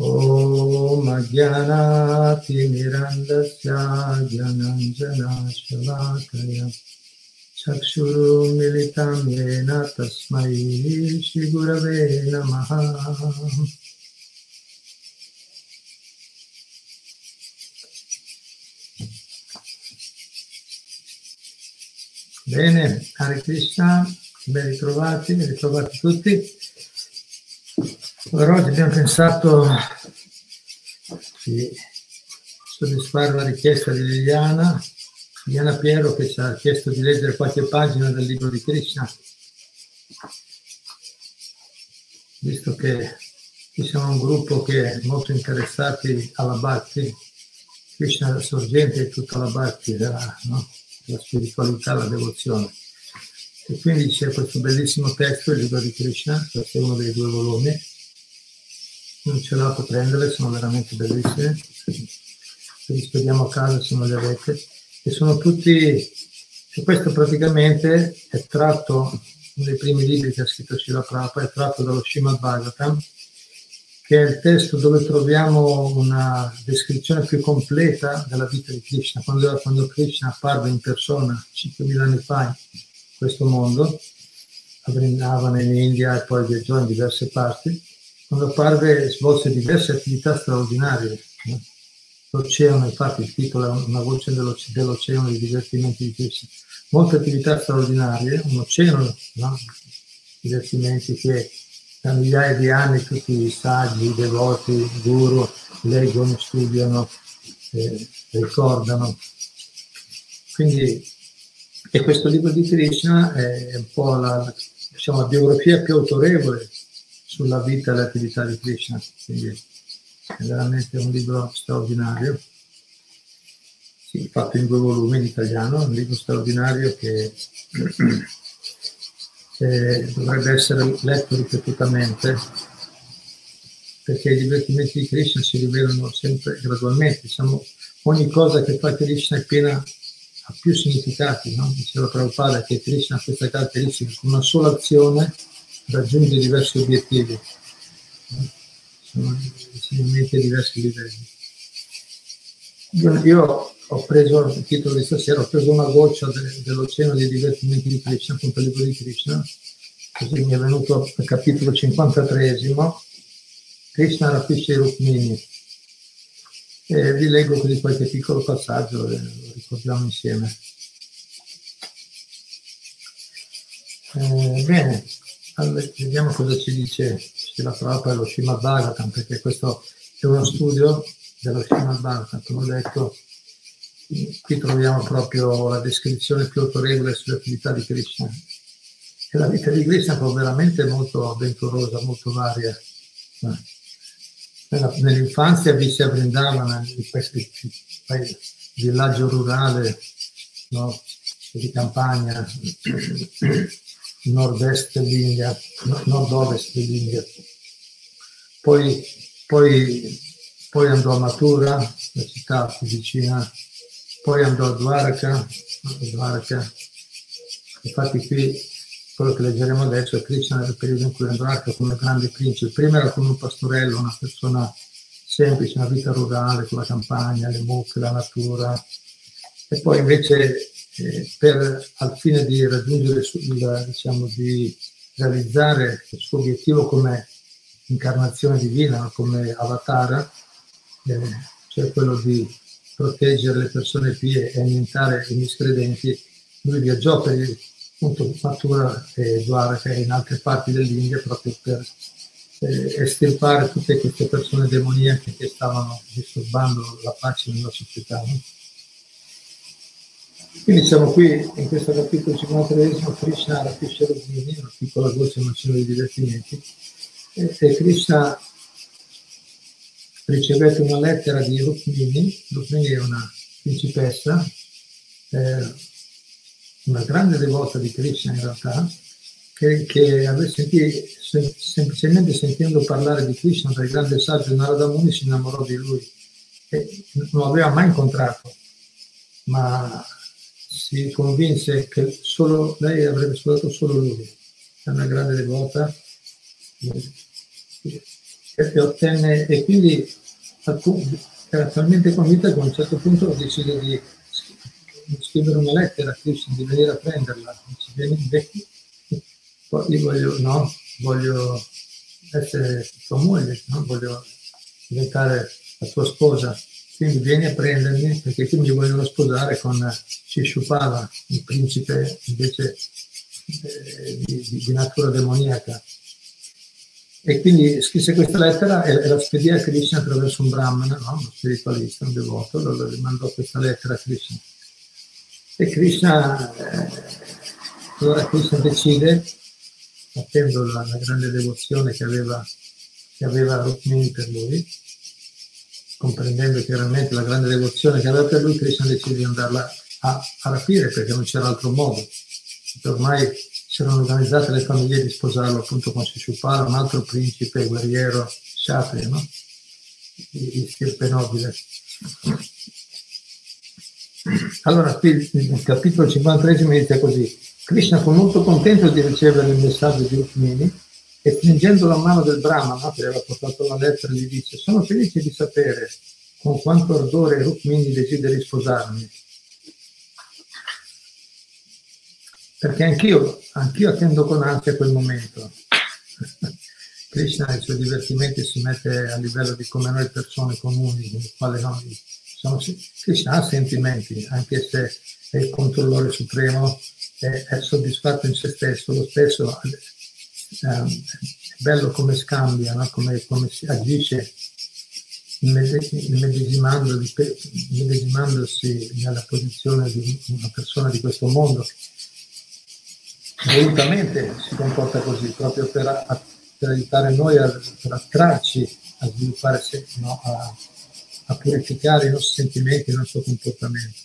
ॐ अज्ञानातिमिरन्दस्य ज्ञानञ्जनाशलाकय चक्षुरुमिलितं येन तस्मै श्रीगुरवे नमः Bene, Hare Krishna, ben ritrovati, ben ritrovati tutti. Allora oggi abbiamo pensato di soddisfare la richiesta di Liliana, Liliana Piero che ci ha chiesto di leggere qualche pagina del libro di Krishna. Visto che ci siamo un gruppo che è molto interessati alla Bhakti, Krishna è la sorgente di tutta la Bhakti, della, no? la spiritualità, la devozione. E quindi c'è questo bellissimo testo, il libro di Krishna, questo è uno dei due volumi. Non ce l'ho a prendere, sono veramente bellissime. Se li spediamo a casa se non li avete. E sono tutti, e questo praticamente è tratto, uno dei primi libri che ha scritto Shila Prabhupada, è tratto dallo Srimad Bhagavatam, che è il testo dove troviamo una descrizione più completa della vita di Krishna. Quando, quando Krishna apparve in persona 5.000 anni fa in questo mondo, a Vrindavan in India e poi viaggiò in diverse parti, quando apparve svolse diverse attività straordinarie. No? L'oceano, infatti il titolo è una voce dell'oceano di divertimenti di Krishna. Molte attività straordinarie, un oceano no? di divertimenti che da migliaia di anni tutti i saggi, i devoti, i guru leggono, studiano, eh, ricordano. Quindi, e questo libro di Krishna è un po' la, diciamo, la biografia più autorevole sulla vita e l'attività di Krishna. Quindi è veramente un libro straordinario. Sì, fatto in due volumi in italiano, un libro straordinario che eh, dovrebbe essere letto ripetutamente perché i divertimenti di Krishna si rivelano sempre gradualmente. Diciamo, ogni cosa che fa Krishna è piena, ha più significati. No? Diceva Prabhupada che Krishna ha questa caratteristica, con una sola azione raggiunge diversi obiettivi. Sono a diversi livelli. Io, io ho preso il titolo di stasera, ho preso una goccia de, dell'oceano dei divertimenti di Krishna, appunto il libro di Krishna, così mi è venuto al capitolo 53, Krishna rapisce i Rukmini. E vi leggo così qualche piccolo passaggio lo ricordiamo insieme. Eh, bene, allora, vediamo cosa ci dice la Prabhupada lo Srimad Bhagavatam, perché questo è uno studio dello Srimad Bhagavatam, come ho detto, qui troviamo proprio la descrizione più autorevole sulle attività di Krishna. E la vita di Krishna è veramente molto avventurosa, molto varia. Nell'infanzia visse a Vrindavana, in questo villaggio rurale no, di campagna, nord-est dell'India, nord-ovest dell'India. Poi, poi, poi andò a Mathura, la città più vicina poi andò a Dwaraka, Dwaraka. infatti qui quello che leggeremo adesso è Krishna nel periodo in cui Dwaraka come grande principe, prima era come un pastorello, una persona semplice, una vita rurale con la campagna, le mucche, la natura, e poi invece eh, per, al fine di raggiungere, il, diciamo, di realizzare il suo obiettivo come incarnazione divina, come avatara, eh, cioè quello di proteggere le persone pie e annientare i miscredenti, lui viaggiò per il appunto Mathura e Dwaraka in altre parti dell'India proprio per eh, estirpare tutte queste persone demoniache che stavano disturbando la pace nella società. No? Quindi siamo qui in questo capitolo 53, Krishna rapisce Rukmini, una piccola dolce emozione di divertimenti, e, e Krishna ricevette una lettera di Rukmini, Rukmini è una principessa, eh, una grande devota di Krishna in realtà, che, che sentì, sem- semplicemente sentendo parlare di Krishna dal grande saggio Narada Muni si innamorò di lui. E non l'aveva mai incontrato, ma si convinse che solo lei avrebbe sposato solo lui. È una grande devota e, ottenne, e quindi era talmente convinta che a un certo punto decide di scrivere una lettera a Krishna, di venire a prenderla. Dice, vieni, poi io voglio, no, voglio essere tua moglie, no? voglio diventare la tua sposa. Quindi vieni a prendermi perché qui mi vogliono sposare con Shishupala, il principe invece eh, di, di, natura demoniaca. E quindi scrisse questa lettera e, la spedì a Krishna attraverso un brahmana, no? uno spiritualista, un devoto, allora mandò questa lettera a Krishna. E Krishna, eh, allora Krishna decide, sapendo la, la grande devozione che aveva, che aveva Rukmini per lui, comprendendo chiaramente la grande devozione che aveva per lui, Krishna decide di andarla a, a rapire perché non c'era altro modo. Ormai si erano organizzate le famiglie di sposarlo appunto con Shishupala, un altro principe, guerriero, Kshatriya, no? di, stirpe nobile. Allora, qui il capitolo 53 inizia così. Krishna fu molto contento di ricevere il messaggio di Rukmini e stringendo la mano del Brahmana, che aveva portato la lettera, gli dice sono felice di sapere con quanto ardore Rukmini desideri sposarmi. Perché anch'io, anch'io attendo con ansia quel momento. Krishna nei suoi divertimenti si mette a livello di come noi persone comuni, con le quali noi sono, Krishna ha sentimenti, anche se è il controllore supremo, è, è soddisfatto in se stesso, lo stesso eh, bello come scambia, no? come, come, si agisce immedesimandosi nella posizione di una persona di questo mondo. Volutamente si comporta così, proprio per, per aiutare noi a, per attrarci a sviluppare, no, a, a purificare i nostri sentimenti, il nostro comportamento.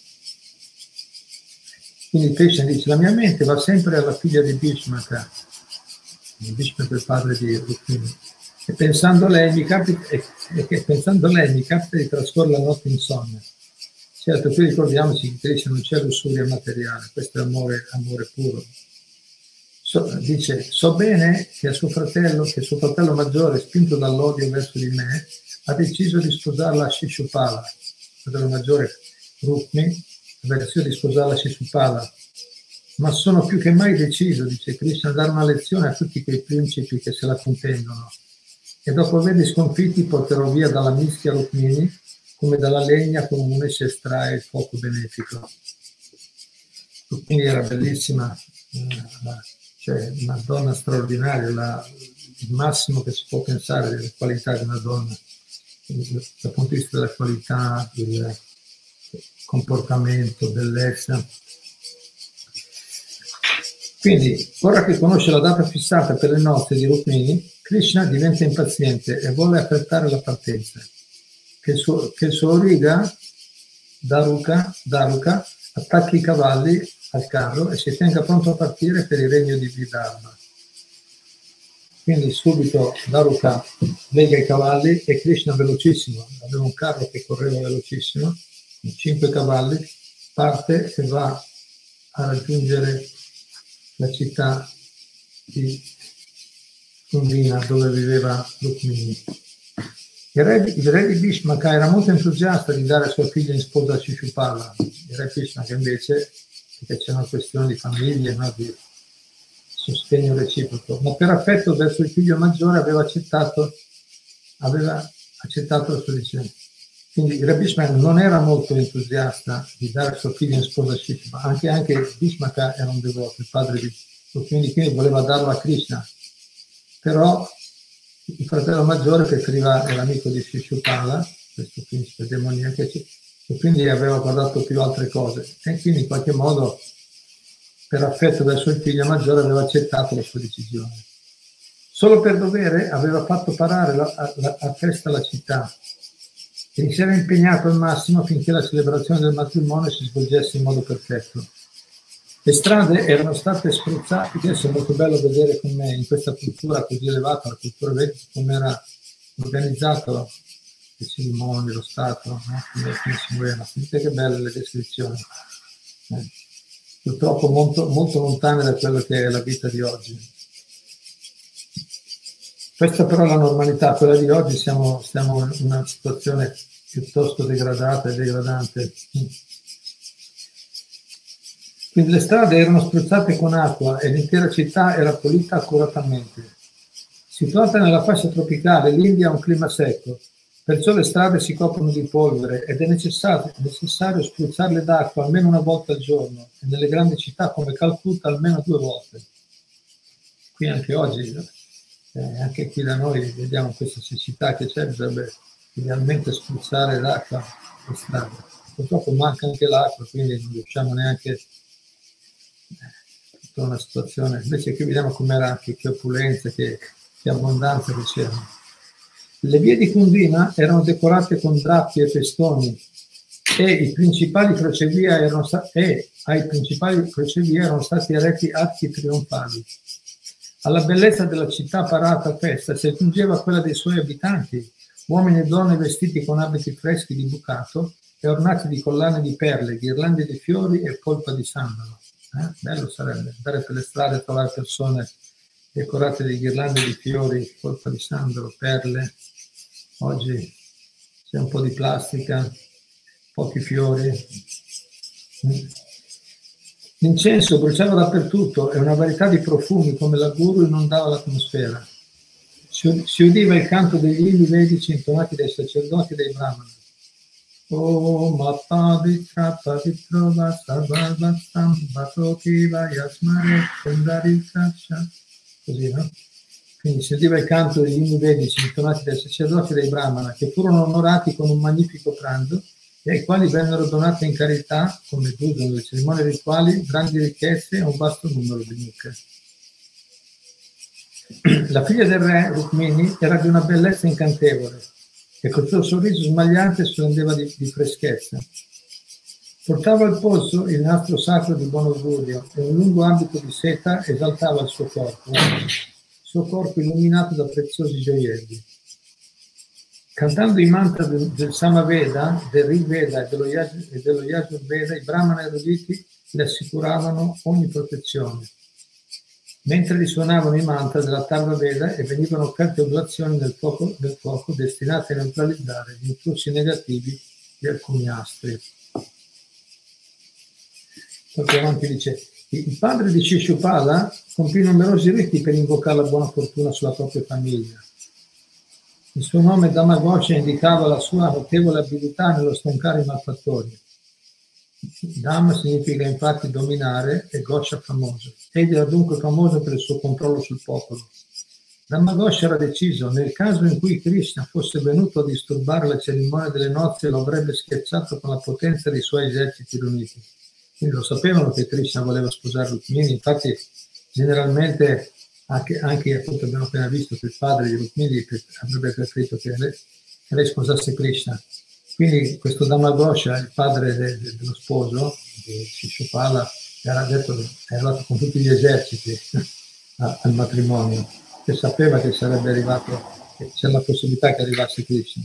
Quindi Krishna dice, la mia mente va sempre alla figlia di Bhishmaka, Il padre di Rukmini, e pensando a lei mi capita, e, e pensando a lei mi capita di trascorrere la notte insonnia. Certo, qui ricordiamoci che Krishna non c'è lussuria materiale, questo è amore, amore puro. So, dice, so bene che suo fratello, che suo fratello maggiore, spinto dall'odio verso di me, ha deciso di sposarla a Shishupala, fratello maggiore Rukmi, aveva deciso di sposarla a Shishupala, ma sono più che mai deciso, dice Krishna, a dare una lezione a tutti quei principi che se la contendono. E dopo averli sconfitti porterò via dalla mischia Rukmini come dalla legna comune si estrae il fuoco benefico. Rukmini era bellissima, eh, cioè una donna straordinaria, la, il massimo che si può pensare delle qualità di una donna dal punto di vista della qualità, del comportamento, bellezza. Quindi, ora che conosce la data fissata per le nozze di Rukmini, Krishna diventa impaziente e vuole affrettare la partenza. Che il suo, che il suo riga, Daruka, Daruka, attacchi i cavalli al carro e si tenga pronto a partire per il regno di Vidarbha. Quindi subito Daruka lega i cavalli e Krishna velocissimo, aveva un carro che correva velocissimo, con cinque cavalli, parte e va a raggiungere la città di Kundina dove viveva Rukmini. Il re, il re di Bhishmaka era molto entusiasta di dare sua figlia in sposa a Shishupala, il re che invece, perché c'è una questione di famiglia, no, di sostegno reciproco, ma per affetto verso il figlio maggiore aveva accettato, aveva accettato la sua decisione. Quindi Bhishmaka non era molto entusiasta di dare suo figlio in sposa a Shishma, anche, anche Bhishmaka era un devoto, il padre di quindi, quindi voleva darlo a Krishna. Però il fratello maggiore preferiva, era amico di Shishupala, questo principe demoniaco, e quindi aveva guardato più altre cose. E quindi in qualche modo per affetto verso il figlio maggiore aveva accettato la sua decisione. Solo per dovere aveva fatto parare la, la, a festa la città e si era impegnato al massimo affinché la celebrazione del matrimonio si svolgesse in modo perfetto. Le strade erano state spruzzate, adesso è molto bello vedere come in questa cultura così elevata, la cultura vecchia, come era organizzato le cerimonie, lo Stato, no? come, come si muoveva. Sentite che belle le descrizioni. Eh purtroppo molto, molto lontane da quello che è la vita di oggi. Questa però è la normalità, quella di oggi siamo, siamo in una situazione piuttosto degradata e degradante. Quindi le strade erano spruzzate con acqua e l'intera città era pulita accuratamente. Situata nella fascia tropicale, l'India ha un clima secco, perciò le strade si coprono di polvere ed è necessario, necessario spruzzarle d'acqua almeno una volta al giorno e nelle grandi città come Calcutta almeno due volte. Qui anche oggi, eh, anche qui da noi vediamo questa siccità che c'è, bisognerebbe idealmente spruzzare l'acqua le strade. Purtroppo manca anche l'acqua, quindi non riusciamo neanche tutta una situazione. Invece qui vediamo com'era anche che opulenza, che, che abbondanza che c'era. Le vie di Kundina erano decorate con drappi e festoni e, principali e ai principali crocevia erano stati eretti archi trionfali. Alla bellezza della città parata a festa si aggiungeva quella dei suoi abitanti, uomini e donne vestiti con abiti freschi di bucato e ornati di collane di perle, ghirlande di fiori e polpa di sandalo. Eh? Bello sarebbe andare per le strade e trovare persone decorate di ghirlande di fiori, colpa di sandalo, perle. Oggi c'è un po' di plastica, pochi fiori. L'incenso bruciava dappertutto e una varietà di profumi come la guru inondava l'atmosfera. Si udiva il canto degli inni vedici intonati dai sacerdoti e dai brahmani. Om Apavitra Pavitrova Sarvavastam Vatokiva Yasmare Kundarikasha. Così, no? Quindi si udiva il canto degli inni vedici intonati dai sacerdoti e dai brahmana che furono onorati con un magnifico pranzo e ai quali vennero donate in carità, come d'uso nelle cerimonie rituali, grandi ricchezze e un vasto numero di mucche. La figlia del re, Rukmini, era di una bellezza incantevole e col suo sorriso smagliante splendeva di, di freschezza. Portava al polso il nastro sacro di buon augurio e un lungo abito di seta esaltava il suo corpo, il suo corpo illuminato da preziosi gioielli. Cantando i mantra del, del Samaveda, del Rigveda e dello, e dello Yajurveda, i brahmana eruditi le assicuravano ogni protezione mentre risuonavano i mantra della Tarva Veda e venivano offerte oblazioni del fuoco, del fuoco destinate a neutralizzare gli influssi negativi di alcuni astri. Poi avanti dice, il padre di Shishupala compì numerosi riti per invocare la buona fortuna sulla propria famiglia. Il suo nome Damagosha indicava la sua notevole abilità nello stoncare i malfattori. Dhamma significa infatti dominare e Gosha famoso. Egli era dunque famoso per il suo controllo sul popolo. Dhamma-Gosha era deciso, nel caso in cui Krishna fosse venuto a disturbare la cerimonia delle nozze, lo avrebbe schiacciato con la potenza dei suoi eserciti riuniti. Quindi lo sapevano che Krishna voleva sposare Rukmini, infatti generalmente anche, anche appunto abbiamo appena visto che il padre di Rukmini avrebbe preferito che lei, che sposasse Krishna quindi questo Damagosha, il padre de, de, dello sposo, di Shishupala, era, detto, è arrivato con tutti gli eserciti a, al matrimonio, che sapeva che sarebbe arrivato, che c'era la possibilità che arrivasse Krishna.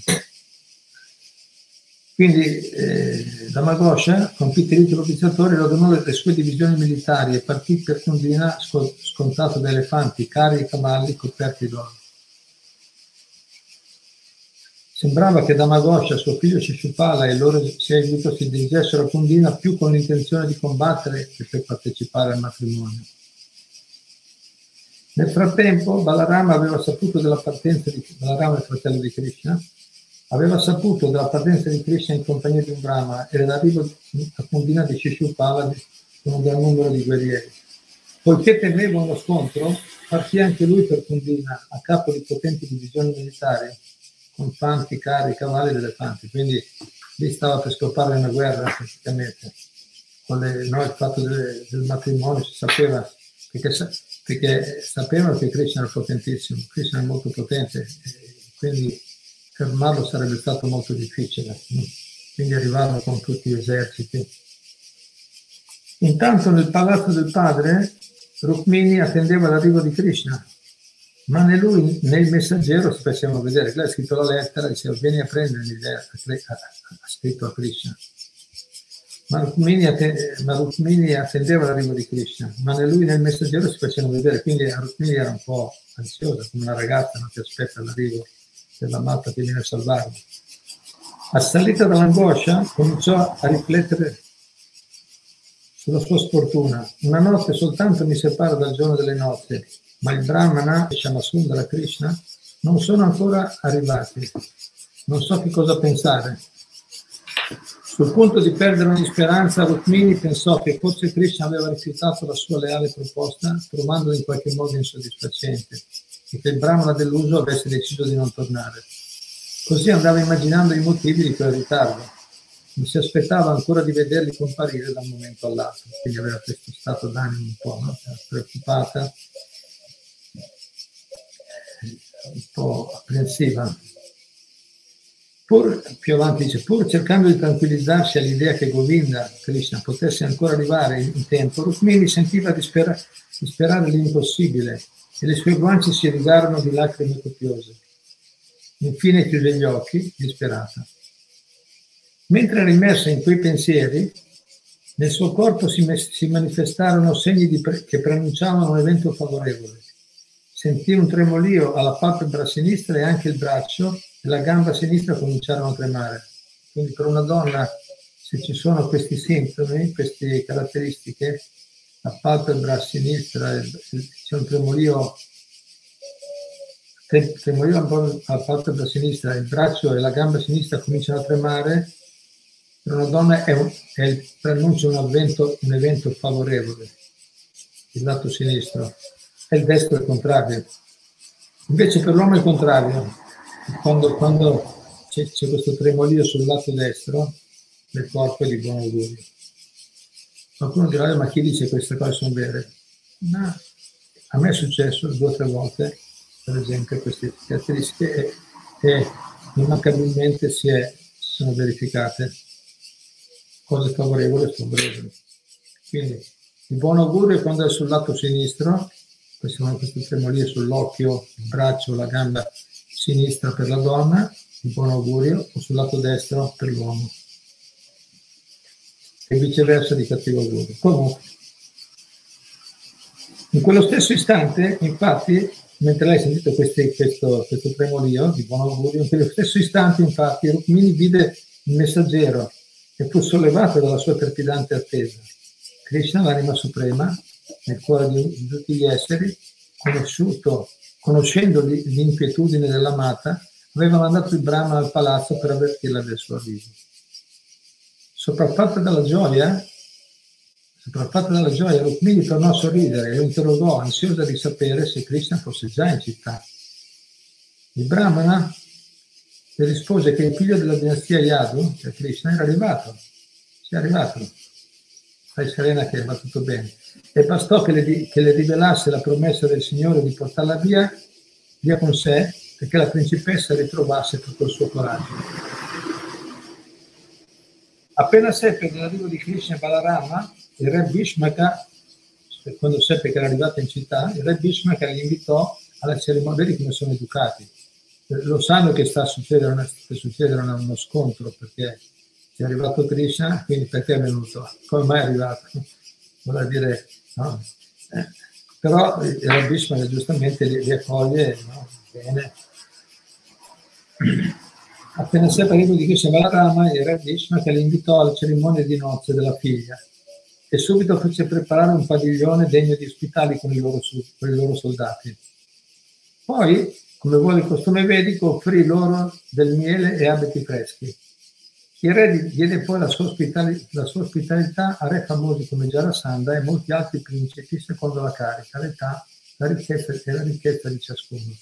Quindi eh, Damagosha, con tutti i riti propizzatori, ordinò le sue divisioni militari e partì per Kundina scontato da elefanti, carri e cavalli coperti d'oro. Sembrava che Damagosha, suo figlio Shishupala e il loro seguito si dirigessero a Kundina più con l'intenzione di combattere che per partecipare al matrimonio. Nel frattempo Balarama aveva saputo della partenza di Balarama, il fratello di Krishna, aveva saputo della partenza di Krishna in compagnia di un Brahma e dell'arrivo a Kundina di Shishupala con un gran numero di guerrieri. Poiché temeva uno scontro, partì anche lui per Kundina a capo di potenti divisioni militari con fanti, carri, cavalli ed elefanti. Quindi lì stava per scoppare una guerra praticamente. Con le, no, il fatto del, del matrimonio si sapeva, perché, perché, sapevano che Krishna era potentissimo, Krishna è molto potente, quindi fermarlo sarebbe stato molto difficile. Quindi arrivarono con tutti gli eserciti. Intanto nel palazzo del padre Rukmini attendeva l'arrivo di Krishna ma né lui né il messaggero si facevano vedere. Lei ha scritto la lettera e diceva vieni a prendere l'idea, ha scritto a Krishna. ma Rukmini, attendeva l'arrivo di Krishna, ma lui nel messaggero si facevano vedere, quindi Rukmini era un po' ansiosa, come una ragazza che aspetta l'arrivo della matta che viene a salvarlo. Assalita dall'angoscia, cominciò a riflettere sulla sua sfortuna. Una notte soltanto mi separa dal giorno delle nozze, ma il Brahmana e Shamasundara Krishna non sono ancora arrivati. Non so che cosa pensare. Sul punto di perdere ogni speranza, Rukmini pensò che forse Krishna aveva rifiutato la sua leale proposta, trovandolo in qualche modo insoddisfacente, il Brahmana deluso avesse deciso di non tornare. Così andava immaginando i motivi di quel ritardo. Non si aspettava ancora di vederli comparire da un momento all'altro, quindi aveva questo stato d'animo un po' no? preoccupata, un po' apprensiva. Pur, più avanti dice, pur cercando di tranquillizzarsi all'idea che Govinda, Krishna, potesse ancora arrivare in tempo, Rukmini sentiva di, spera, di sperare l'impossibile e le sue guance si rigarono di lacrime copiose. Infine chiuse gli occhi, disperata. Mentre era immersa in quei pensieri, nel suo corpo si, mes- si manifestarono segni pre- che preannunciavano un evento favorevole. Sentì un tremolio alla palpebra sinistra e anche il braccio e la gamba sinistra cominciarono a tremare. Quindi per una donna, se ci sono questi sintomi, queste caratteristiche, la palpebra sinistra, c'è un tremolio, tremolio alla palpebra sinistra, il braccio e la gamba sinistra cominciano a tremare, per una donna è, un, è il preannuncio un evento, un evento favorevole, il lato sinistro e il destro è il contrario. Invece per l'uomo è il contrario, quando, quando c'è, c'è, questo tremolio sul lato destro del corpo è di buon augurio. Qualcuno dirà, ma chi dice che queste cose sono vere? Ma a me è successo due o tre volte, per esempio, queste caratteristiche e, e immancabilmente si, è, sono verificate cose favorevoli e sfavorevoli. Quindi il buon augurio è quando è sul lato sinistro questo, questo tremolio sull'occhio, il braccio, la gamba sinistra per la donna, il buon augurio, o sul lato destro per l'uomo. E viceversa di cattivo augurio. Comunque, in quello stesso istante, infatti, mentre lei ha sentito questi, questo, questo tremolio di buon augurio, in quello stesso istante, infatti, Rukmini vide il messaggero e fu sollevato dalla sua trepidante attesa. Krishna, l'anima suprema, nel cuore di, tutti gli esseri, conosciuto, conoscendo l'inquietudine dell'amata, aveva mandato il Brahma al palazzo per avvertirla del suo arrivo. Sopraffatta dalla gioia, sopraffatta dalla gioia, Rukmini tornò a sorridere e lo interrogò, ansiosa di sapere se Krishna fosse già in città. Il Brahmana le rispose che il figlio della dinastia Yadu, cioè Krishna, era arrivato. Si è arrivato. Fai serena che va tutto bene e bastò che le, che le rivelasse la promessa del Signore di portarla via, via con sé perché la principessa ritrovasse tutto il suo coraggio. Appena seppe dell'arrivo di Krishna Balarama, il re Bhishmaka, quando seppe che era arrivato in città, il re Bhishmaka li invitò alla cerimonia, vedi come sono educati. Lo sanno che sta a succedere, che succedere uno scontro perché è arrivato Krishna, quindi perché è venuto? Come mai è arrivato? Vuol dire No? Eh, però il rabbismo giustamente li, li accoglie no? bene. Appena seppe arrivo di Krishna Balarama, il re che li invitò alla cerimonia di nozze della figlia e subito fece preparare un padiglione degno di ospitarli con i loro, con i loro soldati. Poi, come vuole il costume vedico, offrì loro del miele e abiti freschi il re diede poi la sua, la sua, ospitalità a re famosi come Jarasandha e molti altri principi secondo la carica, l'età la ricchezza e la ricchezza di ciascuno.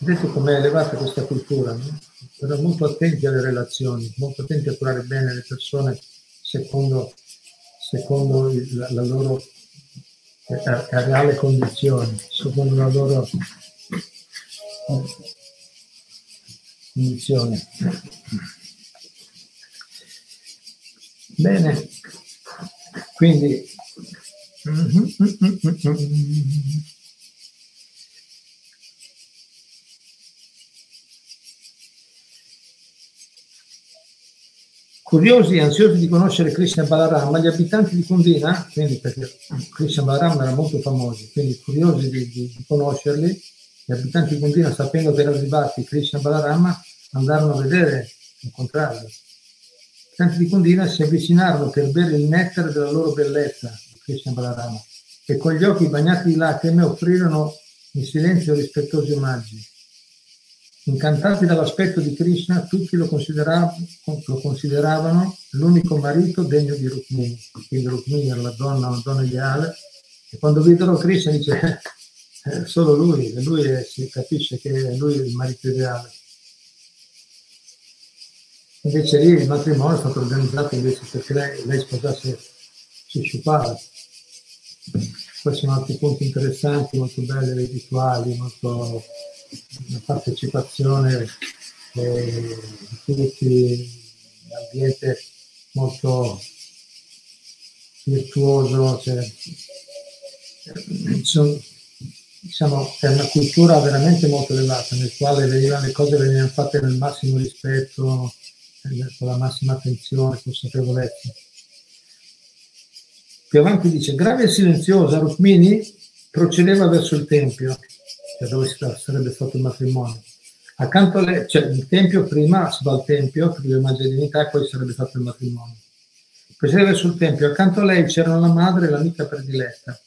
Vedete com'è elevata questa cultura? No? Erano molto attenti alle relazioni, molto attenti a curare bene le persone secondo, secondo la, la, loro eh, reale condizione, secondo la loro condizione. Bene, quindi Curiosi e ansiosi di conoscere Krishna Balarama, gli abitanti di Kundina, quindi perché Krishna Balarama erano molto famosi, quindi curiosi di, di, di conoscerli, gli abitanti di Kundina, sapendo che erano arrivati Krishna Balarama, andarono a vedere, incontrarli. Gli abitanti di Kundina si avvicinarono per bere il nettare della loro bellezza, Krishna Balarama, e con gli occhi bagnati di lacrime offrirono in silenzio rispettosi omaggi. Incantati dall'aspetto di Krishna, tutti lo, consideravano, lo consideravano l'unico marito degno di Rukmini. Quindi Rukmini era la donna, una donna ideale, e quando videro Krishna dice eh, solo lui, e lui è, si capisce che è lui il marito ideale. Invece lì il matrimonio è stato organizzato invece perché lei, lei sposasse Shishupala. Poi sono altri punti interessanti, molto belli, rituali, molto una partecipazione eh, di tutti, un ambiente molto virtuoso, cioè, sono, diciamo, è una cultura veramente molto elevata, nel quale venivano, le cose venivano fatte nel massimo rispetto, eh, con la massima attenzione, consapevolezza. Più avanti dice, grave e silenziosa, Rukmini procedeva verso il tempio cioè dove sarebbe stato il matrimonio. Accanto a lei, cioè il tempio prima si va al tempio, per l'omaggio di divinità, e poi sarebbe stato il matrimonio. Procedeva sul tempio, accanto a lei c'erano la madre e l'amica prediletta.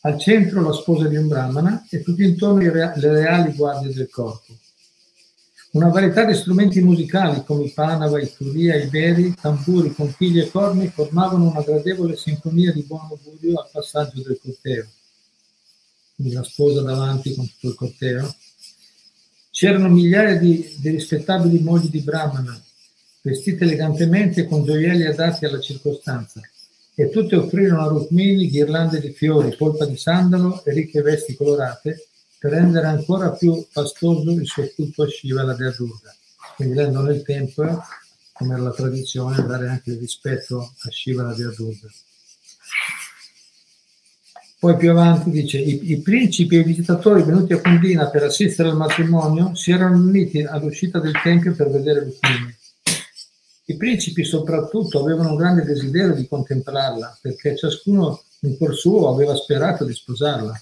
Al centro la sposa di un brahmana e tutti intorno le reali guardie del corpo. Una varietà di strumenti musicali come i panava, i turia, i beri, tamburi, conchiglie e corni formavano una gradevole sinfonia di buon augurio al passaggio del corteo la sposa davanti con tutto il corteo. C'erano migliaia di, di rispettabili mogli di Brahmana, vestite elegantemente con gioielli adatti alla circostanza, e tutte offrirono a Rukmini ghirlande di fiori, polpa di sandalo e ricche vesti colorate per rendere ancora più fastoso il suo culto a Shiva, la dea Durga. Quindi lei andò nel tempio, come era la tradizione, dare anche il rispetto a Shiva, la dea Durga. Poi più avanti dice, i, i principi e i visitatori venuti a Condina per assistere al matrimonio si erano uniti all'uscita del tempio per vedere Rukmini. I principi soprattutto avevano un grande desiderio di contemplarla, perché ciascuno in cuor suo aveva sperato di sposarla.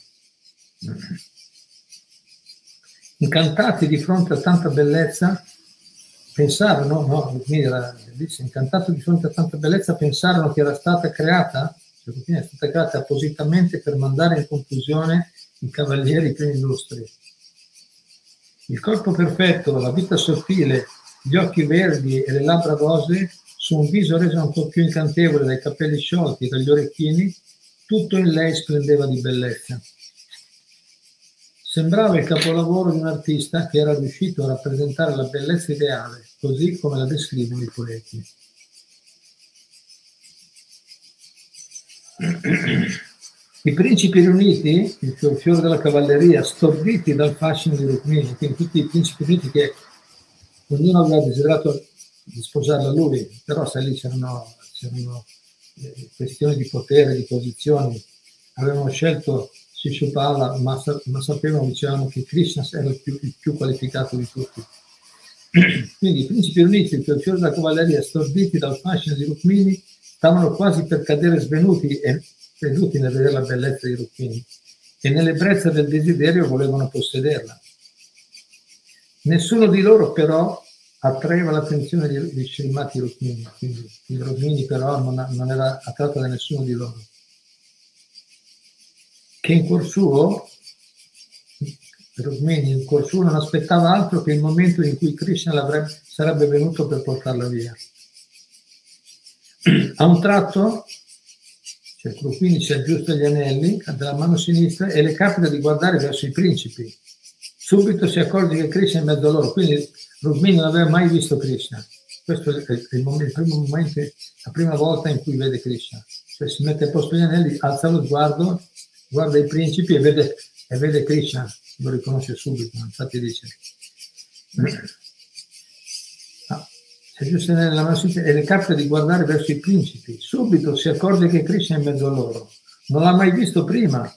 Incantati di fronte a tanta bellezza, pensarono, no, Rukmini era incantato di fronte a tanta bellezza, pensarono che era stata creata Giacopini è stata creata appositamente per mandare in conclusione i cavalieri più illustri. Il corpo perfetto, la vita sottile, gli occhi verdi e le labbra rose, su un viso reso ancora più incantevole dai capelli sciolti e dagli orecchini, tutto in lei splendeva di bellezza. Sembrava il capolavoro di un artista che era riuscito a rappresentare la bellezza ideale, così come la descrivono i poeti. I principi riuniti, il fiore della cavalleria, storditi dal fascino di Rukmini, quindi tutti i principi riuniti che ognuno aveva desiderato di sposarla lui, però sai lì c'erano, c'erano eh, questioni di potere, di posizioni, avevano scelto Shishupala, ma, ma sapevano, dicevano che Krishna era il più, il più qualificato di tutti. Quindi i principi riuniti, il fiore della cavalleria, storditi dal fascino di Rukmini, stavano quasi per cadere svenuti e seduti nel vedere la bellezza di Rucchini e nell'ebbrezza del desiderio volevano possederla. Nessuno di loro però attraeva l'attenzione di, di Srimati Rukmini, quindi il Rukmini però non, non, era attratto da nessuno di loro. Che in cuor suo, Rukmini in cuor suo non aspettava altro che il momento in cui Krishna sarebbe venuto per portarla via. A un tratto, cioè Crupini si aggiusta gli anelli della mano sinistra e le capita di guardare verso i principi. Subito si accorge che Krishna è in mezzo a loro, quindi Rukmini non aveva mai visto Krishna. Questo è il, momento, il primo momento, la prima volta in cui vede Krishna. Cioè si mette a posto gli anelli, alza lo sguardo, guarda i principi e vede, e vede Krishna, lo riconosce subito, infatti dice e giusto nella mano e le di guardare verso i principi. Subito si accorge che Krishna è in mezzo a loro. Non l'ha mai visto prima,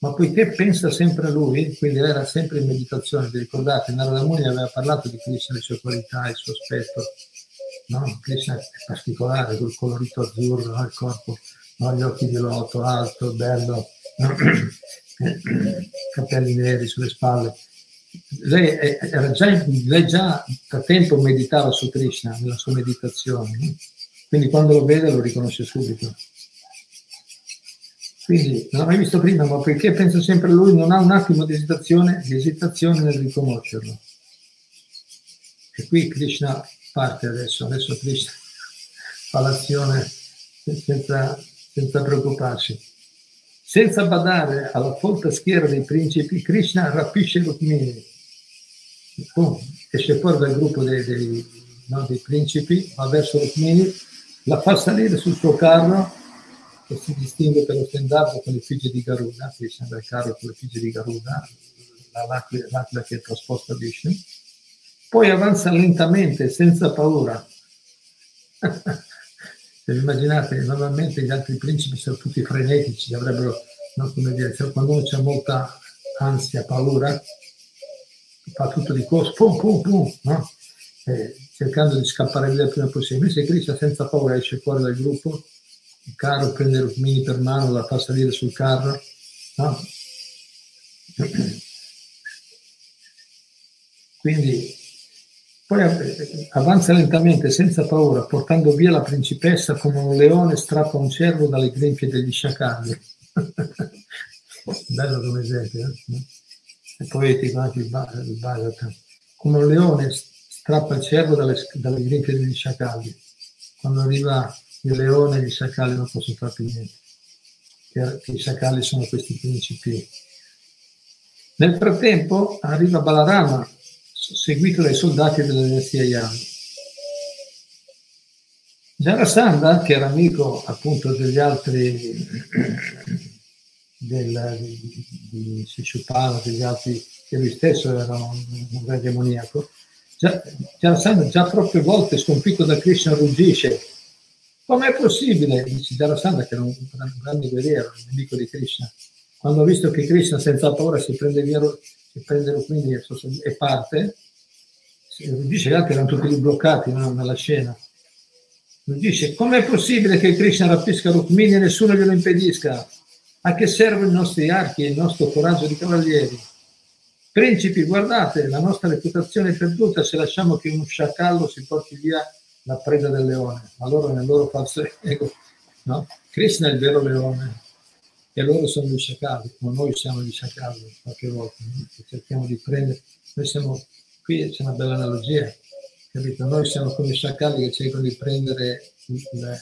ma poiché pensa sempre a lui, quindi era sempre in meditazione, vi ricordate, Narada Muni aveva parlato di Krishna, le sue qualità, il suo aspetto no? Krishna è particolare, col colorito azzurro, no? il corpo, no? gli occhi di loto, alto, bello, capelli neri sulle spalle. Lei, già, lei già da tempo meditava su Krishna nella sua meditazione, quindi quando lo vede lo riconosce subito. Quindi non l'ho mai visto prima, ma perché penso sempre a lui, non ha un attimo di esitazione, di esitazione nel riconoscerlo. E qui Krishna parte adesso, adesso Krishna fa l'azione senza, senza preoccuparsi. Senza badare alla folta schiera dei principi, Krishna rapisce Rukmini. Pum, esce fuori dal gruppo dei, dei, no, dei principi, va verso Rukmini, la fa salire sul suo carro che si distingue per lo stendardo con le di Garuda, Krishna dal carro con le figlie di Garuda, l'aquila che è trasposta Vishnu poi avanza lentamente, senza paura. Se vi immaginate, normalmente gli altri principi sono tutti frenetici, avrebbero, no, come dire, cioè, quando uno c'è molta ansia, paura, fa tutto di corso, pum, pum, pum, no? eh, cercando di scappare via il prima possibile. Se Krishna senza paura esce fuori dal gruppo, il carro prende Rukmini per mano, la fa salire sul carro, no? Quindi poi avanza lentamente, senza paura, portando via la principessa come un leone strappa un cervo dalle grinfie degli sciacalli. Bello come esempio, eh? è poetico anche il Bhagavatam. Come un leone strappa il cervo dalle, dalle grinfie degli sciacalli. Quando arriva il leone, gli sciacalli non possono fare più niente. Che i sciacalli sono questi principi. Nel frattempo arriva Balarama, seguito dai soldati della dinastia Yami. Jarasandha, che era amico appunto degli altri del, di, Shishupala, degli altri, che lui stesso era un, un re demoniaco, Jarasandha già proprie volte sconfitto da Krishna ruggisce com'è possibile? Dice Jarasandha che era un, un grande guerriero, un nemico di Krishna, quando ha visto che Krishna senza paura si prende via si prende quindi e parte, dice gli altri erano tutti bloccati no, nella scena. Dice, com'è possibile che Krishna rapisca Rukmini e nessuno glielo impedisca? A che servono i nostri archi e il nostro coraggio di cavalieri? Principi, guardate, la nostra reputazione è perduta se lasciamo che uno sciacallo si porti via la preda del leone. Allora nel loro falso ego, no? Krishna è il vero leone e loro sono gli sciacalli, ma noi siamo gli sciacalli qualche volta, cerchiamo di prendere, noi siamo qui c'è una bella analogia, capito? Noi siamo come sciacalli che cercano di prendere la,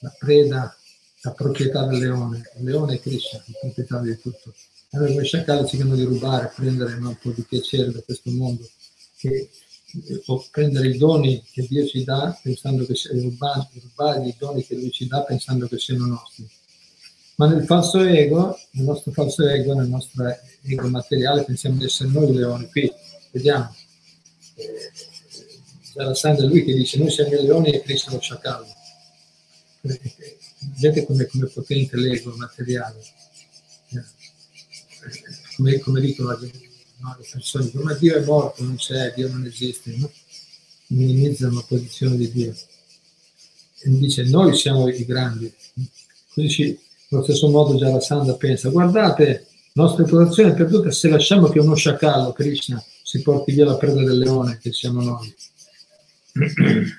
la preda, la proprietà del leone. Il leone è Krishna, il proprietario di tutto. Allora come sciacalli cercano di rubare, prendere un po' di piacere da questo mondo, che, o prendere i doni che Dio ci dà pensando che rubare, rubare i doni che Lui ci dà pensando che siano nostri. Ma nel falso ego, nel nostro falso ego, nel nostro ego materiale, pensiamo di essere noi leoni. Qui vediamo. Eh, Sarà Sandra lui che dice noi siamo i leoni e Cristo lo sciacallo. Vedete come, come potente l'ego materiale. Eh, come, come dicono no, le persone, ma Dio è morto, non c'è, Dio non esiste, no? minimizzano la posizione di Dio. E dice noi siamo i grandi. Quindi allo stesso modo Sandra pensa, guardate, nostra reputazione è perduta se lasciamo che uno sciacallo, Krishna, si porti via la preda del leone che siamo noi.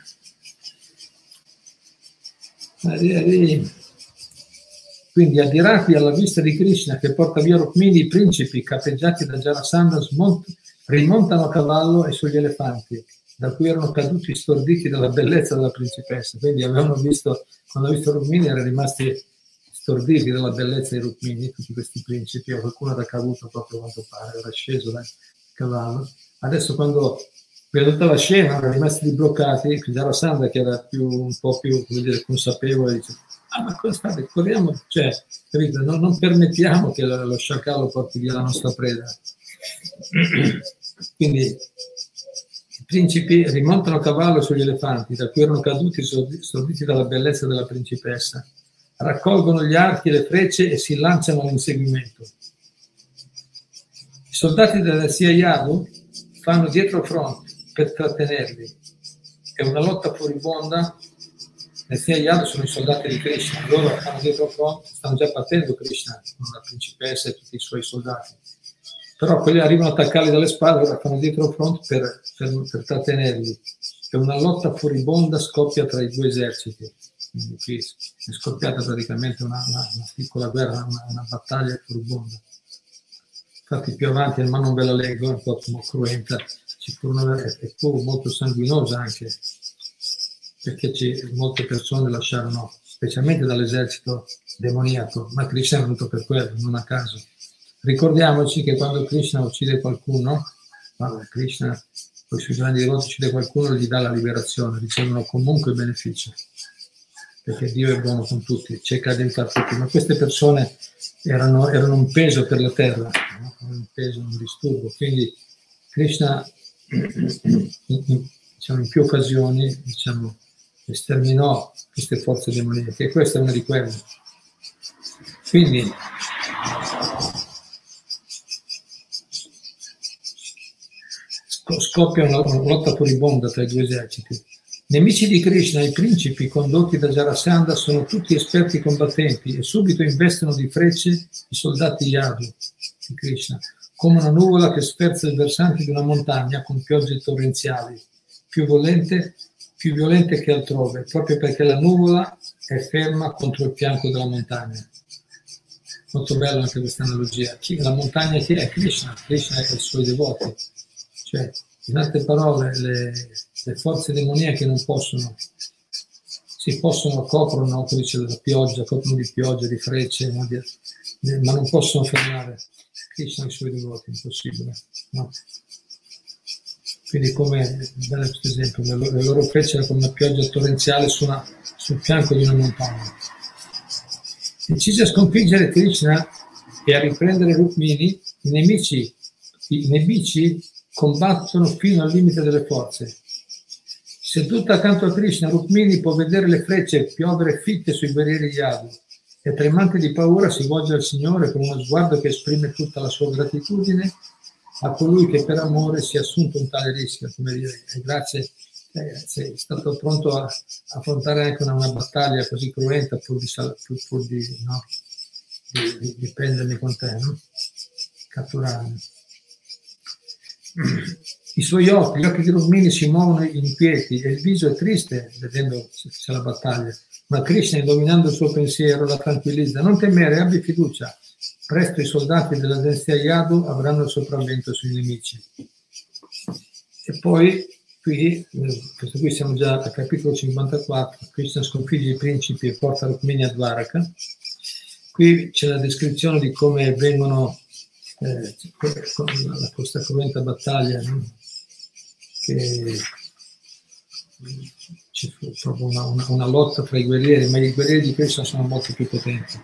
Quindi adirati alla vista di Krishna che porta via Rukmini, i principi capeggiati da Jarasandha rimontano a cavallo e sugli elefanti, da cui erano caduti storditi dalla bellezza della principessa. Quindi avevano visto, quando hanno visto Rukmini, erano rimasti storditi dalla bellezza di Rukmini, tutti questi principi, qualcuno era caduto proprio quanto pare, era sceso dai, cavallo. Adesso quando venuta la scena erano rimasti bloccati, quindi era Sandra che era più, un po' più dire, consapevole, dice, ah ma cosa state, corriamo, cioè, capito? Non, non, permettiamo che lo sciacallo porti via la nostra preda. Quindi i principi rimontano a cavallo sugli elefanti, da cui erano caduti storditi dalla bellezza della principessa, raccolgono gli archi e le frecce e si lanciano all'inseguimento soldati della CIA Yadu fanno dietro front per trattenerli è una lotta furibonda. Le Yadu sono i soldati di Krishna, loro stanno dietro fronte, stanno già partendo Krishna con la principessa e tutti i suoi soldati. Però quelli arrivano a attaccarli dalle spalle, ora fanno dietro fronte per, per, per trattenerli. È una lotta furibonda scoppia tra i due eserciti. Quindi qui è scoppiata praticamente una, una, una piccola guerra, una, una battaglia furibonda. Infatti più avanti, ma non ve la leggo, è un po' cruenta, ci fu una, e fu molto sanguinosa anche, perché ci, molte persone lasciarono, specialmente dall'esercito demoniaco, ma Krishna è venuto per quello, non a caso. Ricordiamoci che quando Krishna uccide qualcuno, vabbè, Krishna poi sui grandi devoti uccide qualcuno gli dà la liberazione, ricevono comunque beneficio perché Dio è buono con tutti, cerca di aiutare tutti, ma queste persone erano, erano un peso per la terra, no? un peso, un disturbo, quindi Krishna diciamo, in più occasioni diciamo, esterminò queste forze demoniache e questa è una di quelle. Quindi scoppia una lotta furibonda tra i due eserciti Nemici di Krishna, i principi condotti da Jarasandha sono tutti esperti combattenti e subito investono di frecce i soldati Yadu di Krishna, come una nuvola che sperza il versante di una montagna con piogge torrenziali, più violente, più violente che altrove, proprio perché la nuvola è ferma contro il fianco della montagna. Molto bella anche questa analogia. La montagna chi è? Krishna, Krishna è i suoi devoti. Cioè, in altre parole, le, le forze demoniache non possono, si possono, coprono, come dice la pioggia, coprono di pioggia, di frecce, ma, di, ma non possono fermare Krishna e i suoi devoti, impossibile. No? Quindi come, bene questo esempio, le loro, le loro frecce erano come una pioggia torrenziale su una, sul fianco di una montagna. Decise a sconfiggere Krishna e a riprendere Rukmini, i nemici, i nemici combattono fino al limite delle forze. Seduta accanto a Krishna, Rukmini può vedere le frecce piovere fitte sui guerrieri Yadu e tremante di paura si volge al Signore con uno sguardo che esprime tutta la sua gratitudine a colui che per amore si è assunto un tale rischio, come dire, grazie, eh, sei stato pronto a, affrontare anche una, una, battaglia così cruenta pur di, pur, pur di, no, di, di prendermi con te, no? catturarmi. I suoi occhi, gli occhi di Rukmini si muovono inquieti e il viso è triste vedendo c'è la battaglia. Ma Krishna, indominando il suo pensiero, la tranquillizza. Non temere, abbi fiducia. Presto i soldati della dinastia Yadu avranno il sopravvento sui nemici. E poi qui, questo qui siamo già al capitolo 54, Krishna sconfigge i principi e porta Rukmini a Dvaraka. Qui c'è la descrizione di come vengono eh, questa cruenta battaglia no? Che ci fu proprio una, una, una, lotta tra i guerrieri, ma i guerrieri di Krishna sono molto più potenti.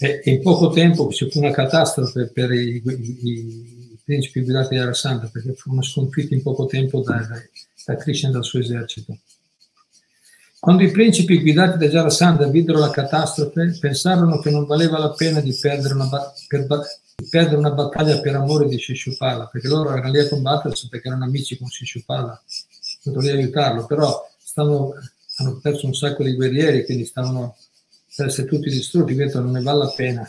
E, in poco tempo ci fu una catastrofe per i, i, i principi guidati da Rasandra, perché furono sconfitti in poco tempo da, da Krishna e dal suo esercito. Quando i principi guidati da Jarasandha videro la catastrofe, pensarono che non valeva la pena di perdere una, per, perdere una battaglia per amore di Shishupala, perché loro erano lì a combattersi perché erano amici con Shishupala, potevo aiutarlo, però stavano, hanno perso un sacco di guerrieri, quindi stavano per essere tutti distrutti, quindi non ne vale la pena.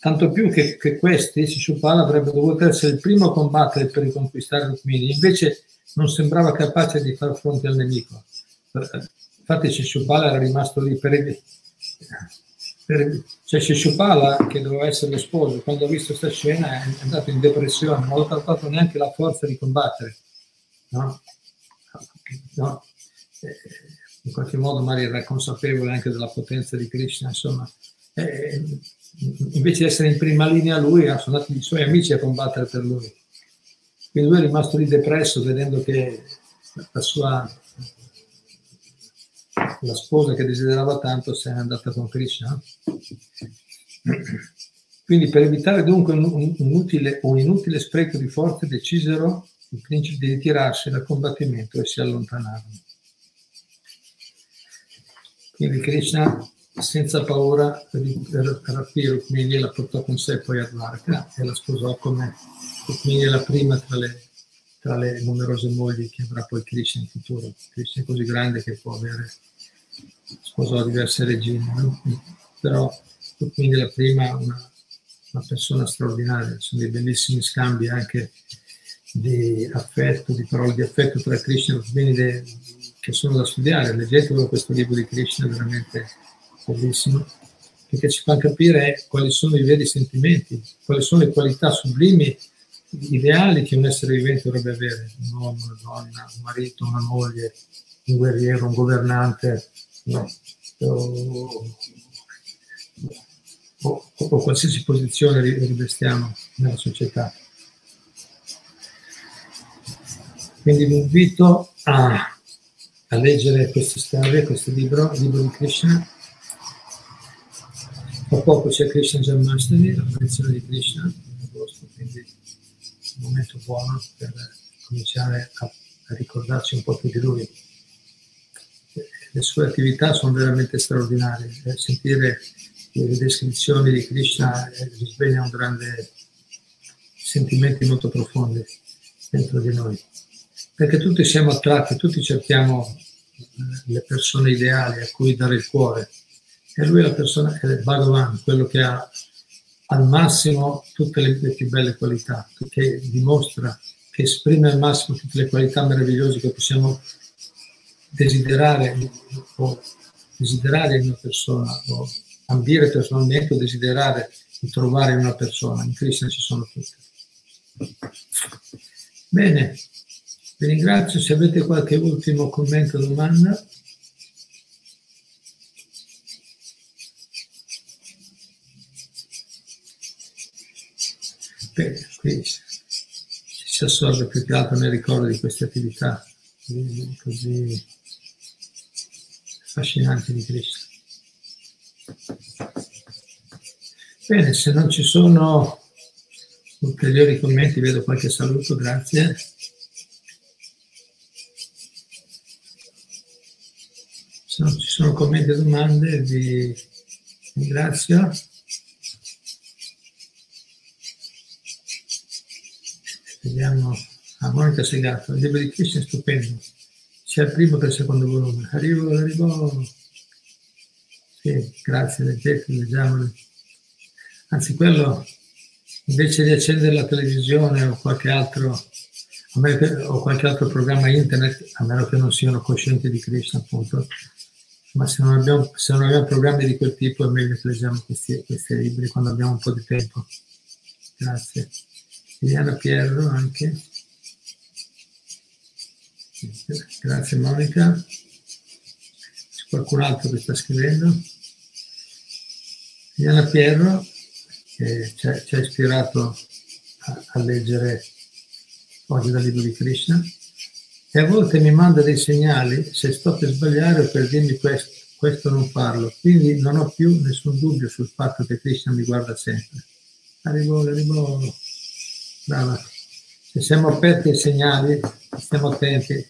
Tanto più che, che questi, Shishupala, avrebbe dovuto essere il primo a combattere per riconquistare Rukmini, invece non sembrava capace di far fronte al nemico Infatti Shishupala era rimasto lì per, per cioè Shishupala che doveva essere lo sposo, quando ha visto questa scena è andato in depressione, non ha trovato neanche la forza di combattere. No? No? Eh, in qualche modo Maria era consapevole anche della potenza di Krishna, insomma. Eh, invece di essere in prima linea lui, sono andati i suoi amici a combattere per lui. Quindi lui è rimasto lì depresso vedendo che la sua la sposa che desiderava tanto se n'è andata con Krishna. Quindi per evitare dunque un, un, utile, un inutile spreco di forze decisero i principi di ritirarsi dal combattimento e si allontanarono. Quindi Krishna senza paura rapì Rukmini e la portò con sé poi a Dvarka e la sposò come Rukmini la prima tra le, tra le numerose mogli che avrà poi Krishna in futuro. Krishna è così grande che può avere sposò diverse regine, no? però quindi la prima una, una persona straordinaria, sono dei bellissimi scambi anche di affetto, di parole di affetto tra Krishna e Rukmini che sono da studiare. Leggetelo questo libro di Krishna, veramente bellissimo, perché ci fa capire quali sono i veri sentimenti, quali sono le qualità sublimi, ideali che un essere vivente dovrebbe avere, un uomo, una donna, un marito, una moglie, un guerriero, un governante, no? o, o, o qualsiasi posizione rivestiamo nella società. Quindi vi invito a, a leggere queste storie, questo libro, il libro di Krishna. Tra poco c'è Krishna Janmashtami, l'apparizione di Krishna, agosto, quindi momento buono per cominciare a, a ricordarci un po' più di lui. Le sue attività sono veramente straordinarie. Sentire le descrizioni di Krishna eh, risveglia un grande sentimenti molto profondi dentro di noi perché tutti siamo attratti, tutti cerchiamo eh, le persone ideali a cui dare il cuore. E lui è la persona, è Bhagavan, quello che ha al massimo tutte le, le più belle qualità, che dimostra, che esprime al massimo tutte le qualità meravigliose che possiamo desiderare o desiderare in una persona o ambire personalmente o desiderare di trovare in una persona. In Cristo ci sono tutte. Bene, vi ringrazio, se avete qualche ultimo commento o domanda. Qui ci si assorbe più che altro nel ricordo di queste attività così affascinanti di Cristo. Bene, se non ci sono ulteriori commenti, vedo qualche saluto, grazie. Se non ci sono commenti o domande vi ringrazio. Vediamo. Ah, Monica Segato, il libro di Krishna è stupendo, sia il primo che il secondo volume. Arrivo, arrivo. Sì, grazie, leggete, leggiamoli. Anzi, quello, invece di accendere la televisione o qualche altro, o qualche altro programma internet, a meno che non siano coscienti di Krishna, appunto, ma se non, abbiamo, se non abbiamo programmi di quel tipo è meglio che leggiamo questi, questi libri quando abbiamo un po' di tempo. Grazie. Liliana Pierro anche. Grazie Monica. C'è qualcun altro che sta scrivendo? Liliana Pierro che ci ha, ispirato a, a leggere oggi dal libro di Krishna e a volte mi manda dei segnali se sto per sbagliare o per dirmi questo, questo non farlo. Quindi non ho più nessun dubbio sul fatto che Krishna mi guarda sempre. Arrivo, arrivo, brava. Se siamo aperti ai segnali, stiamo attenti.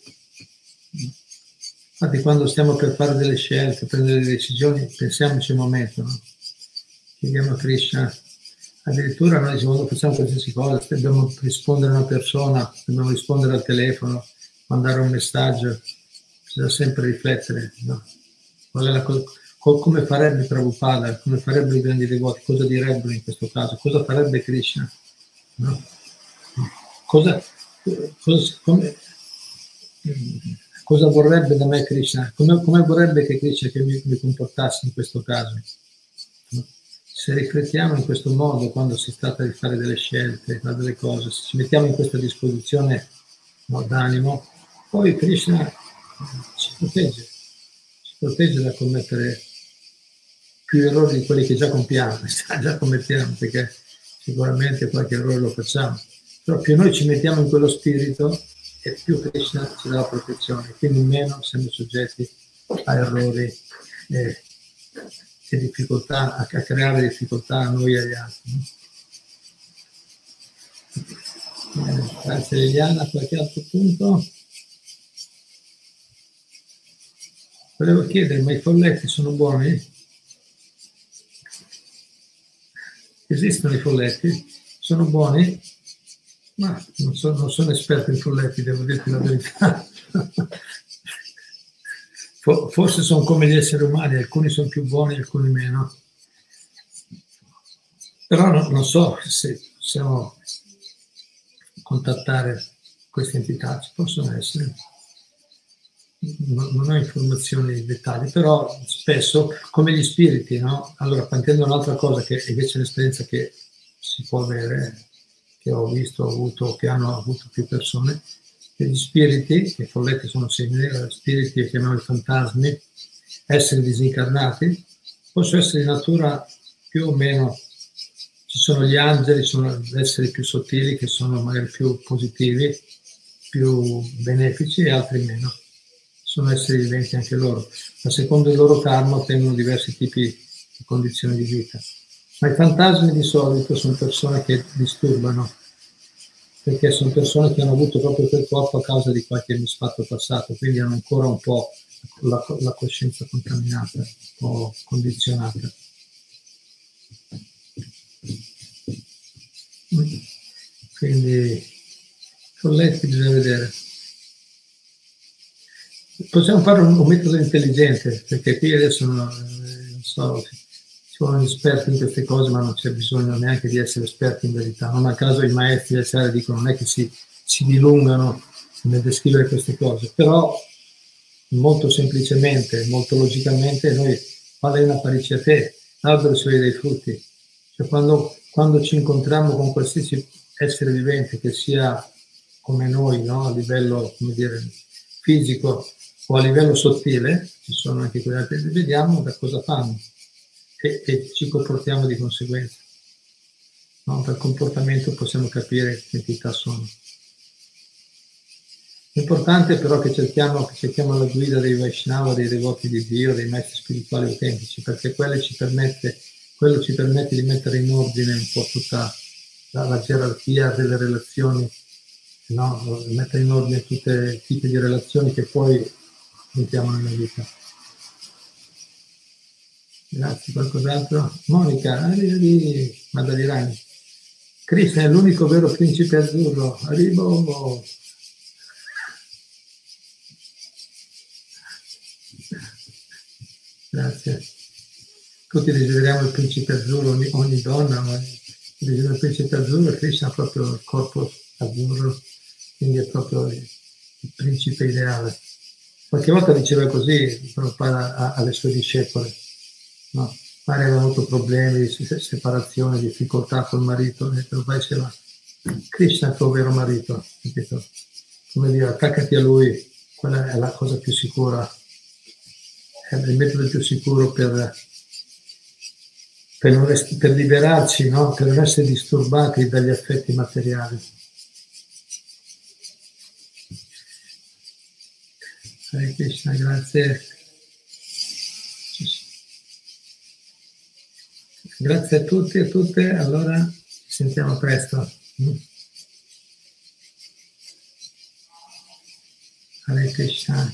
Infatti quando stiamo per fare delle scelte, prendere delle decisioni, pensiamoci un momento, no? Chiediamo a Krishna addirittura noi quando facciamo qualsiasi cosa dobbiamo rispondere a una persona, dobbiamo rispondere al telefono, mandare un messaggio, bisogna sempre riflettere, no? come farebbe Prabhupada, come farebbero i grandi devoti, cosa direbbero in questo caso, cosa farebbe Krishna, no? Cosa, cosa, come, cosa, vorrebbe da me Krishna, come, come vorrebbe che Krishna che mi, mi comportassi in questo caso. Se riflettiamo in questo modo quando si tratta di fare delle scelte, fare delle cose, se ci mettiamo in questa disposizione no, d'animo, poi Krishna ci protegge, ci protegge da commettere più errori di quelli che già compiamo, già commettiamo, perché sicuramente qualche errore lo facciamo. Però più noi ci mettiamo in quello spirito e più Krishna ci dà la protezione, quindi meno siamo soggetti a errori e, e difficoltà, a, creare difficoltà a noi e agli altri. Grazie Liliana, qualche altro punto? Volevo chiedere, ma i folletti sono buoni? Esistono i folletti? Sono buoni? Ma non, so, non sono esperto in folletti, devo dirti la verità. Forse sono come gli esseri umani, alcuni sono più buoni, alcuni meno. Però no, non so se possiamo contattare queste entità, ci possono essere. Non ho informazioni di dettagli, però spesso, come gli spiriti, no? Allora, intendo un'altra cosa che invece è l'esperienza che si può avere, che ho visto, ho avuto, che hanno avuto più persone, che gli spiriti, che folletti sono simili, spiriti che chiamiamo i fantasmi, esseri disincarnati, possono essere di natura più o meno, ci sono gli angeli, sono esseri più sottili che sono magari più positivi, più benefici e altri meno. Sono esseri viventi anche loro. A secondo il loro karma ottengono diversi tipi di condizioni di vita. Ma i fantasmi di solito sono persone che disturbano, perché sono persone che hanno avuto proprio quel corpo a causa di qualche misfatto passato, quindi hanno ancora un po' la, la coscienza contaminata, un po' condizionata. Quindi colletti bisogna vedere. Possiamo fare un, un metodo intelligente, perché qui adesso non, eh, non so, sono esperti in queste cose, ma non c'è bisogno neanche di essere esperti in verità. Non a caso i maestri del Sare dicono non è che si, si dilungano nel descrivere queste cose, però molto semplicemente, molto logicamente, noi Palena parici a te, l'albero si vede dei frutti. Cioè quando, quando ci incontriamo con qualsiasi essere vivente che sia come noi, no? a livello dire, fisico o a livello sottile, ci sono anche quelle altre, vediamo da cosa fanno e, e ci comportiamo di conseguenza. No? Dal comportamento possiamo capire che entità sono. L'importante però che cerchiamo, che cerchiamo la guida dei Vaishnava, dei devoti di Dio, dei maestri spirituali autentici, perché quello ci permette, quello ci permette di mettere in ordine un po' tutta la, la gerarchia delle relazioni, no? mettere in ordine tutti i tipi di relazioni che poi mettiamo nella vita. Grazie, qualcos'altro? Monica, arrivi, Madalirani. Krishna è l'unico vero principe azzurro. Arrivo. Grazie. Tutti desideriamo il principe azzurro, ogni, ogni donna desidera il principe azzurro e Krishna ha proprio il corpo azzurro, quindi è proprio il, il principe ideale. Qualche volta diceva così Prabhupada alle sue discepole no? Magari aveva avuto problemi, separazione, difficoltà col marito, e però poi diceva, Krishna è tuo vero marito, capito? Come dire, attaccati a lui, quella è la cosa più sicura, è il metodo più sicuro per, per, rest- per liberarci, no? per non essere disturbati dagli affetti materiali. Hare Krishna, grazie. Grazie a tutti e a tutte, allora ci sentiamo presto. Hare Krishna.